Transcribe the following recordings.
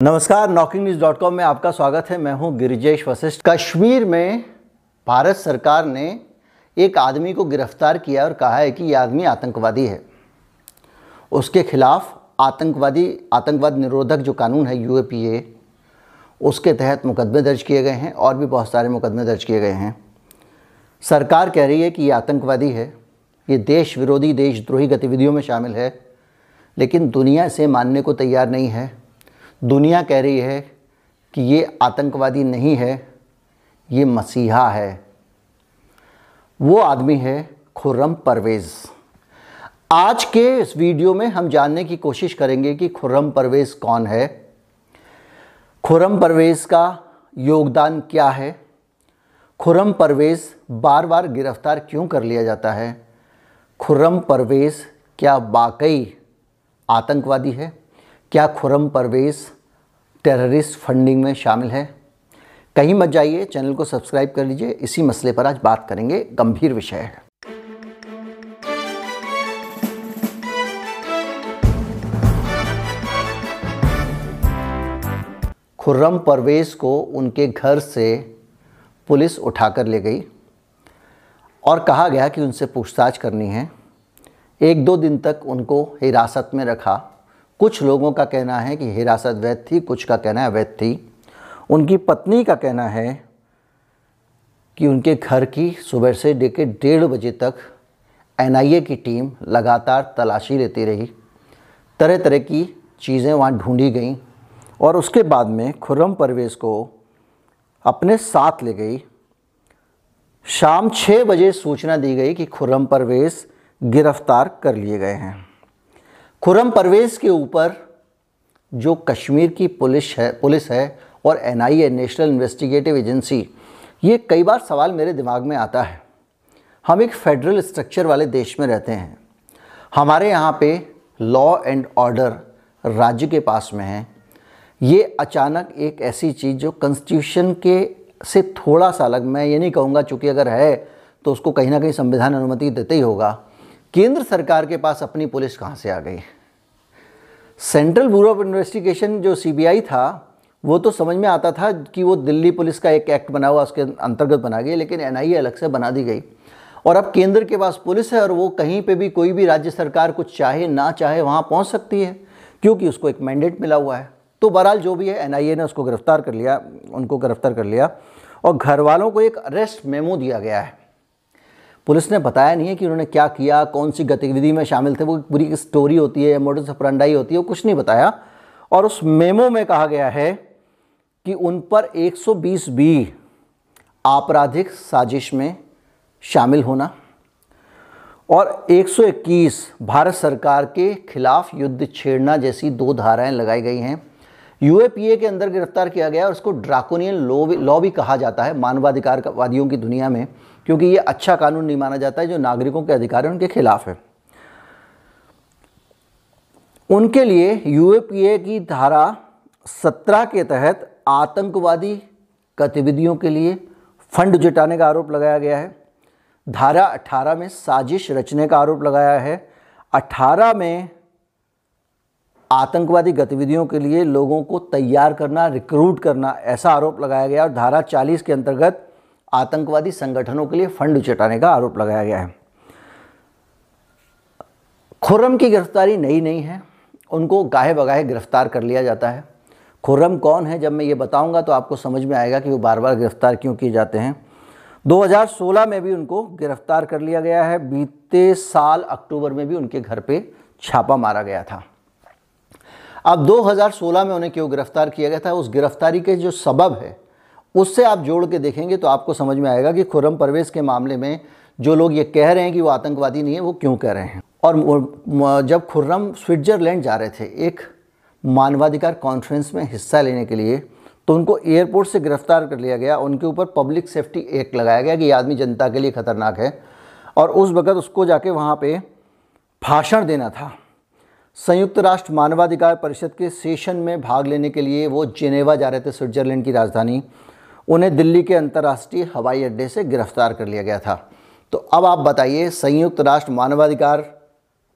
नमस्कार knocking news dot com में आपका स्वागत है। मैं हूँ गिरिजेश वशिष्ठ। कश्मीर में भारत सरकार ने एक आदमी को गिरफ़्तार किया और कहा है कि यह आदमी आतंकवादी है। उसके खिलाफ आतंकवादी, आतंकवाद निरोधक जो कानून है यू उसके तहत मुकदमे दर्ज किए गए हैं और भी बहुत सारे मुकदमे दर्ज किए गए हैं। सरकार कह रही है कि ये आतंकवादी है, ये देश विरोधी, देशद्रोही गतिविधियों में शामिल है, लेकिन दुनिया इसे मानने को तैयार नहीं है। दुनिया कह रही है कि ये आतंकवादी नहीं है, ये मसीहा है। वो आदमी है खुर्रम परवेज़। आज के इस वीडियो में हम जानने की कोशिश करेंगे कि खुर्रम परवेज़ कौन है। खुर्रम परवेज़ का योगदान क्या है? खुर्रम परवेज़ बार बार गिरफ़्तार क्यों कर लिया जाता है? खुर्रम परवेज़ क्या वाकई आतंकवादी है? क्या खुरम परवेज़ टेररिस्ट फंडिंग में शामिल है? कहीं मत जाइए चैनल को सब्सक्राइब कर लीजिए। इसी मसले पर आज बात करेंगे। गंभीर विषय है। खुर्रम परवेज़ को उनके घर से पुलिस उठाकर ले गई और कहा गया कि उनसे पूछताछ करनी है। एक दो दिन तक उनको हिरासत में रखा। कुछ लोगों का कहना है कि हिरासत वैध थी, कुछ का कहना है वैध थी। उनकी पत्नी का कहना है कि उनके घर की सुबह से लेकर डेढ़ बजे तक एनआईए की टीम लगातार तलाशी लेती रही। तरह तरह की चीज़ें वहाँ ढूंढी गई और उसके बाद में खुर्रम परवेज़ को अपने साथ ले गई। शाम छः बजे सूचना दी गई कि खुर्रम परवेज़ गिरफ़्तार कर लिए गए हैं। खुरम परवेज़ के ऊपर जो कश्मीर की पुलिस है पुलिस है और एनआईए नेशनल इन्वेस्टिगेटिव एजेंसी ये कई बार सवाल मेरे दिमाग में आता है। हम एक फेडरल स्ट्रक्चर वाले देश में रहते हैं। हमारे यहाँ पे लॉ एंड ऑर्डर राज्य के पास में है। ये अचानक एक ऐसी चीज़ जो कॉन्स्टिट्यूशन के से थोड़ा सा अलग, मैं ये नहीं कहूँगा चूँकि अगर है तो उसको कहीं ना कहीं संविधान अनुमति देते ही होगा। केंद्र सरकार के पास अपनी पुलिस कहाँ से आ गई? सेंट्रल ब्यूरो ऑफ़ इन्वेस्टिगेशन जो सीबीआई था, वो तो समझ में आता था कि वो दिल्ली पुलिस का एक एक्ट बना हुआ, उसके अंतर्गत बना गई, लेकिन एनआईए अलग से बना दी गई। और अब केंद्र के पास पुलिस है और वो कहीं पे भी कोई भी राज्य सरकार कुछ चाहे, ना चाहे, वहाँ पहुँच सकती है, क्योंकि उसको एक मैंडेट मिला हुआ है। तो बहरहाल जो भी है, एनआईए ने उसको गिरफ़्तार कर लिया, उनको गिरफ़्तार कर लिया, और घर वालों को एक अरेस्ट मेमो दिया गया है। पुलिस ने बताया नहीं है कि उन्होंने क्या किया, कौन सी गतिविधि में शामिल थे, वो पूरी स्टोरी होती है मोटर सपरंडाई होती है, वो कुछ नहीं बताया। और उस मेमो में कहा गया है कि उन पर 120 बी आपराधिक साजिश में शामिल होना और 121 भारत सरकार के खिलाफ युद्ध छेड़ना जैसी दो धाराएँ लगाई गई हैं। यूएपीए के अंदर गिरफ़्तार किया गया और उसको ड्राकोनियन लॉ भी लॉ भी कहा जाता है मानवाधिकार वादियों की दुनिया में। क्योंकि ये अच्छा कानून नहीं माना जाता है, जो नागरिकों के अधिकार है, उनके खिलाफ है। उनके लिए यूएपीए की धारा सत्रह के तहत आतंकवादी गतिविधियों के लिए फंड जुटाने का आरोप लगाया गया है। धारा 18 में साजिश रचने का आरोप लगाया है। 18 में आतंकवादी गतिविधियों के लिए लोगों को तैयार करना, रिक्रूट करना ऐसा आरोप लगाया गया और धारा 40 के अंतर्गत आतंकवादी संगठनों के लिए फंड चटाने का आरोप लगाया गया है। खुर्रम की गिरफ्तारी नई नहीं है, उनको गाहे बगाहे गिरफ़्तार कर लिया जाता है। खुर्रम कौन है, जब मैं ये बताऊँगा तो आपको समझ में आएगा कि वो बार बार गिरफ़्तार क्यों किए जाते हैं। 2016 में भी उनको गिरफ़्तार कर लिया गया है। बीते साल अक्टूबर में भी उनके घर पे छापा मारा गया था। अब 2016 में उन्हें क्यों गिरफ़्तार किया गया था? उस गिरफ्तारी के जो सबब है उससे आप जोड़ के देखेंगे तो आपको समझ में आएगा कि खुर्रम परवेज़ के मामले में जो लोग ये कह रहे हैं कि वो आतंकवादी नहीं है, वो क्यों कह रहे हैं? और जब खुर्रम स्विट्ज़रलैंड जा रहे थे, एक मानवाधिकार कॉन्फ्रेंस में हिस्सा लेने के लिए तो उनको एयरपोर्ट से गिरफ़्तार कर लिया गया। उनके ऊपर पब्लिक सेफ्टी एक्ट लगाया गया कि ये आदमी जनता के लिए ख़तरनाक है। और उस वक़्त उसको जाके वहाँ पे भाषण देना था। संयुक्त राष्ट्र मानवाधिकार परिषद के सेशन में भाग लेने के लिए वो जेनेवा जा रहे थे, स्विट्ज़रलैंड की राजधानी। उन्हें दिल्ली के अंतर्राष्ट्रीय हवाई अड्डे से गिरफ़्तार कर लिया गया था। तो अब आप बताइए, संयुक्त राष्ट्र मानवाधिकार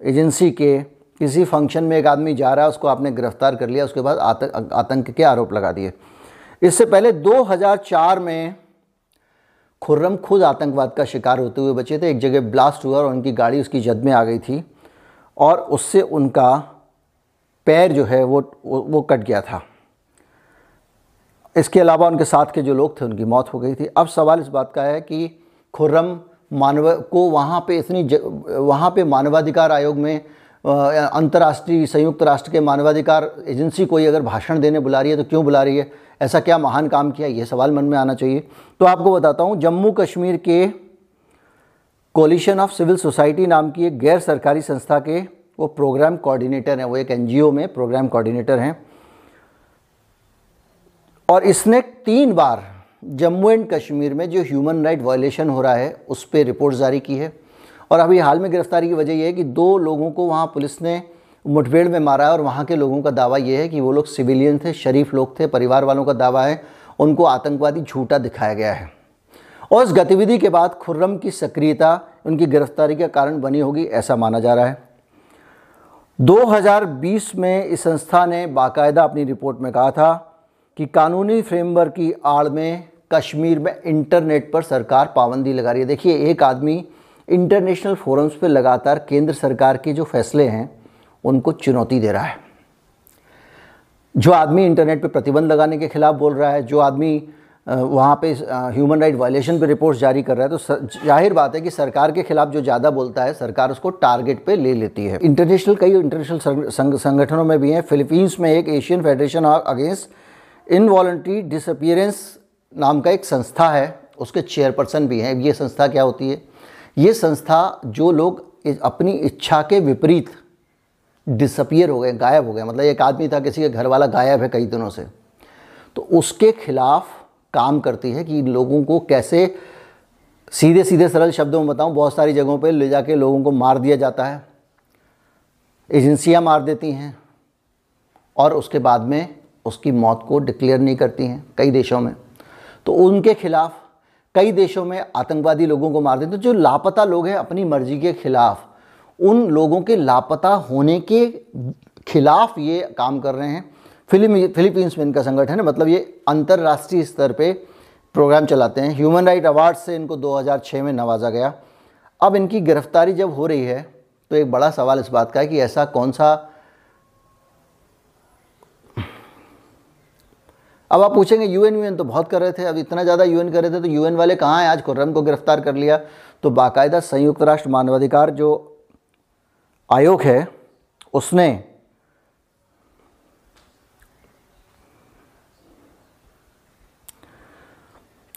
एजेंसी के किसी फ़ंक्शन में एक आदमी जा रहा है, उसको आपने गिरफ़्तार कर लिया, उसके बाद आतंक आतंक के आरोप लगा दिए। इससे पहले 2004 में खुर्रम खुद आतंकवाद का शिकार होते हुए बचे थे। एक जगह ब्लास्ट हुआ और उनकी गाड़ी उसकी जद में आ गई थी और उससे उनका पैर जो है वो वो कट गया था। इसके अलावा उनके साथ के जो लोग थे, उनकी मौत हो गई थी। अब सवाल इस बात का है कि खुर्रम मानव को वहाँ पे इतनी ज... वहाँ पे मानवाधिकार आयोग में अंतर्राष्ट्रीय संयुक्त राष्ट्र के मानवाधिकार एजेंसी कोई अगर भाषण देने बुला रही है तो क्यों बुला रही है? ऐसा क्या महान काम किया? ये सवाल मन में आना चाहिए। तो आपको बताता हूँ, जम्मू कश्मीर के कोलिशन ऑफ़ सिविल सोसाइटी नाम की एक गैर सरकारी संस्था के वो प्रोग्राम कोऑर्डिनेटर हैं, वो एक एनजीओ में प्रोग्राम कोऑर्डिनेटर हैं। और इसने तीन बार जम्मू एंड कश्मीर में जो ह्यूमन राइट वायलेशन हो रहा है, उस पर रिपोर्ट जारी की है। और अभी हाल में गिरफ्तारी की वजह यह है कि दो लोगों को वहाँ पुलिस ने मुठभेड़ में मारा है और वहाँ के लोगों का दावा यह है कि वो लोग सिविलियन थे, शरीफ लोग थे, परिवार वालों का दावा है, उनको आतंकवादी झूठा दिखाया गया है। और इस गतिविधि के बाद खुर्रम की सक्रियता, उनकी गिरफ्तारी का कारण बनी होगी, ऐसा माना जा रहा है। 2020 में इस संस्था ने बाकायदा अपनी रिपोर्ट में कहा था कि कानूनी फ्रेमवर्क की आड़ में कश्मीर में इंटरनेट पर सरकार पाबंदी लगा रही है। देखिए, एक आदमी इंटरनेशनल फोरम्स पर लगातार केंद्र सरकार के जो फैसले हैं, उनको चुनौती दे रहा है। जो आदमी इंटरनेट पर प्रतिबंध लगाने के खिलाफ बोल रहा है, जो आदमी वहाँ पे ह्यूमन राइट वायलेशन पे रिपोर्ट्स जारी कर रहा है तो ज़ाहिर बात है कि सरकार के खिलाफ जो ज़्यादा बोलता है, सरकार उसको टारगेट पे ले लेती है। इंटरनेशनल, कई इंटरनेशनल संगठनों में भी हैं। फिलीपींस में एक Asian Federation Against Involuntary Disappearance नाम का एक संस्था है, उसके चेयरपर्सन भी हैं। ये संस्था क्या होती है? ये संस्था जो लोग अपनी इच्छा के विपरीत डिसअपियर हो गए, गायब हो गए मतलब एक आदमी था, किसी के घर वाला गायब है कई दिनों से तो उसके खिलाफ काम करती है कि लोगों को कैसे सीधे सीधे सरल शब्दों में बताऊँ, बहुत सारी जगहों पे ले जाके लोगों को मार दिया जाता है, एजेंसियाँ मार देती हैं, और उसके बाद में उसकी मौत को डिक्लेयर नहीं करती हैं कई देशों में। तो उनके खिलाफ कई देशों में आतंकवादी लोगों को मार देते तो जो लापता लोग हैं अपनी मर्ज़ी के खिलाफ, उन लोगों के लापता होने के खिलाफ ये काम कर रहे हैं। फिलिम, फिलीपींस में इनका संगठन है मतलब ये अंतर्राष्ट्रीय स्तर पे प्रोग्राम चलाते हैं। ह्यूमन राइट अवार्ड से इनको 2006 में नवाजा गया। अब इनकी गिरफ्तारी जब हो रही है तो एक बड़ा सवाल इस बात का है कि ऐसा कौन सा अब आप पूछेंगे यूएन यूएन तो बहुत कर रहे थे, अब इतना ज़्यादा यूएन कर रहे थे तो यूएन वाले कहाँ हैं आज? खुर्रम को गिरफ़्तार कर लिया। तो बाकायदा संयुक्त राष्ट्र मानवाधिकार जो आयोग है, उसने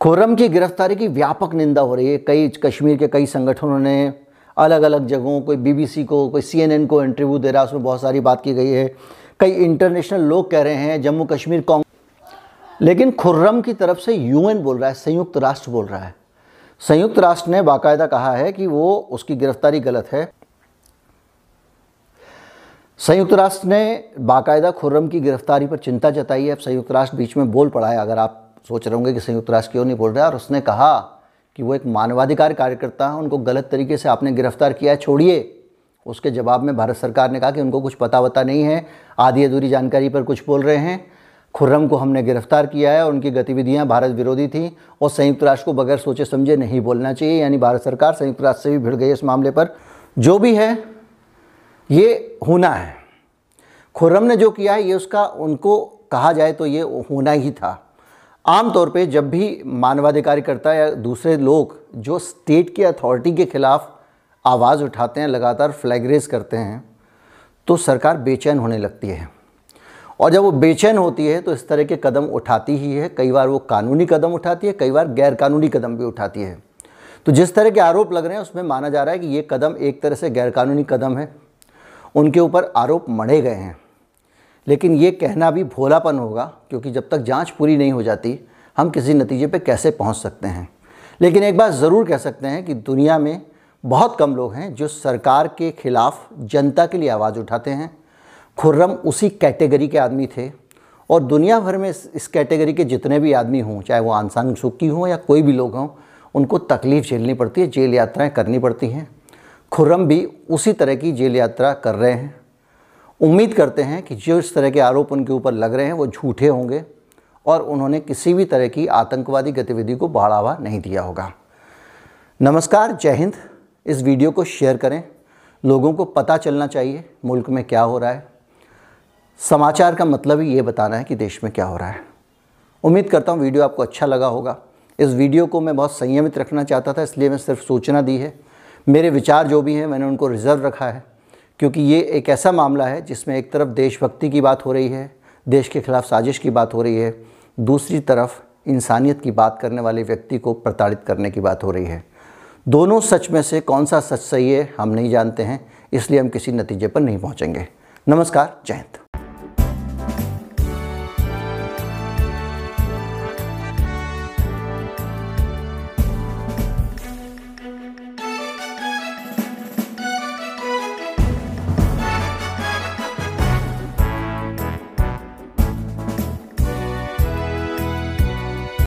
खुर्रम की गिरफ्तारी की व्यापक निंदा हो रही है। कई कश्मीर के कई संगठनों ने अलग अलग जगहों, कोई बीबीसी को, कोई सीएनएन को इंटरव्यू दे रहा है, उसमें बहुत सारी बात की गई है। कई इंटरनेशनल लोग कह रहे हैं जम्मू कश्मीर कांग्रेस लेकिन खुर्रम की तरफ़ से यूएन बोल रहा है, संयुक्त राष्ट्र बोल रहा है। संयुक्त राष्ट्र ने बाकायदा कहा है कि वो उसकी गिरफ्तारी गलत है। संयुक्त राष्ट्र ने बाकायदा खुर्रम की गिरफ्तारी पर चिंता जताई है। अब संयुक्त राष्ट्र बीच में बोल पड़ा है, अगर आप सोच रहे होंगे कि संयुक्त राष्ट्र क्यों नहीं बोल रहा है, और उसने कहा कि वो एक मानवाधिकार कार्यकर्ता हैं, उनको गलत तरीके से आपने गिरफ़्तार किया है, छोड़िए। उसके जवाब में भारत सरकार ने कहा कि उनको कुछ पता वता नहीं है आधी अधूरी जानकारी पर कुछ बोल रहे हैं। खुर्रम को हमने गिरफ़्तार किया है और उनकी गतिविधियाँ भारत विरोधी थी और संयुक्त राष्ट्र को बगैर सोचे समझे नहीं बोलना चाहिए, यानी भारत सरकार संयुक्त राष्ट्र से भी भिड़ गई इस मामले पर। जो भी है, ये होना है। खुर्रम ने जो किया है, ये उसका, उनको कहा जाए तो ये होना ही था। आमतौर पे जब भी मानवाधिकार करता या दूसरे लोग जो स्टेट की अथॉरिटी के ख़िलाफ़ आवाज़ उठाते हैं, लगातार फ्लैग करते हैं तो सरकार बेचैन होने लगती है। और जब वो बेचैन होती है तो इस तरह के कदम उठाती ही है। कई बार वो कानूनी कदम उठाती है, कई बार गैर कानूनी कदम भी उठाती है। तो जिस तरह के आरोप लग रहे हैं, उसमें माना जा रहा है कि ये कदम एक तरह से गैरकानूनी कदम है। उनके ऊपर आरोप मढ़े गए हैं। लेकिन ये कहना भी भोलापन होगा, क्योंकि जब तक जाँच पूरी नहीं हो जाती, हम किसी नतीजे पे कैसे पहुँच सकते हैं? लेकिन एक बात ज़रूर कह सकते हैं कि दुनिया में बहुत कम लोग हैं जो सरकार के खिलाफ जनता के लिए आवाज़ उठाते हैं। खुर्रम उसी कैटेगरी के आदमी थे और दुनिया भर में इस कैटेगरी के जितने भी आदमी हों, चाहे वो आंसान सुखी हों या कोई भी लोग हों, उनको तकलीफ़ झेलनी पड़ती है, जेल यात्राएँ करनी पड़ती हैं। खुर्रम भी उसी तरह की जेल यात्रा कर रहे हैं। उम्मीद करते हैं कि जो इस तरह के आरोप उनके ऊपर लग रहे हैं, वो झूठे होंगे और उन्होंने किसी भी तरह की आतंकवादी गतिविधि को बढ़ावा नहीं दिया होगा। नमस्कार, जय हिंद। इस वीडियो को शेयर करें। लोगों को पता चलना चाहिए, मुल्क में क्या हो रहा है। समाचार का मतलब ही ये बताना है कि देश में क्या हो रहा है। उम्मीद करता हूँ वीडियो आपको अच्छा लगा होगा। इस वीडियो को मैं बहुत संयमित रखना चाहता था, इसलिए मैं सिर्फ़ सूचना दी है। मेरे विचार जो भी हैं, मैंने उनको रिज़र्व रखा है, क्योंकि ये एक ऐसा मामला है जिसमें एक तरफ़ देशभक्ति की बात हो रही है, देश के खिलाफ साजिश की बात हो रही है, दूसरी तरफ़ इंसानियत की बात करने वाले व्यक्ति को प्रताड़ित करने की बात हो रही है। दोनों सच में से कौन सा सच सही है, हम नहीं जानते हैं, इसलिए हम किसी नतीजे पर नहीं पहुँचेंगे। नमस्कार, जय हिंद।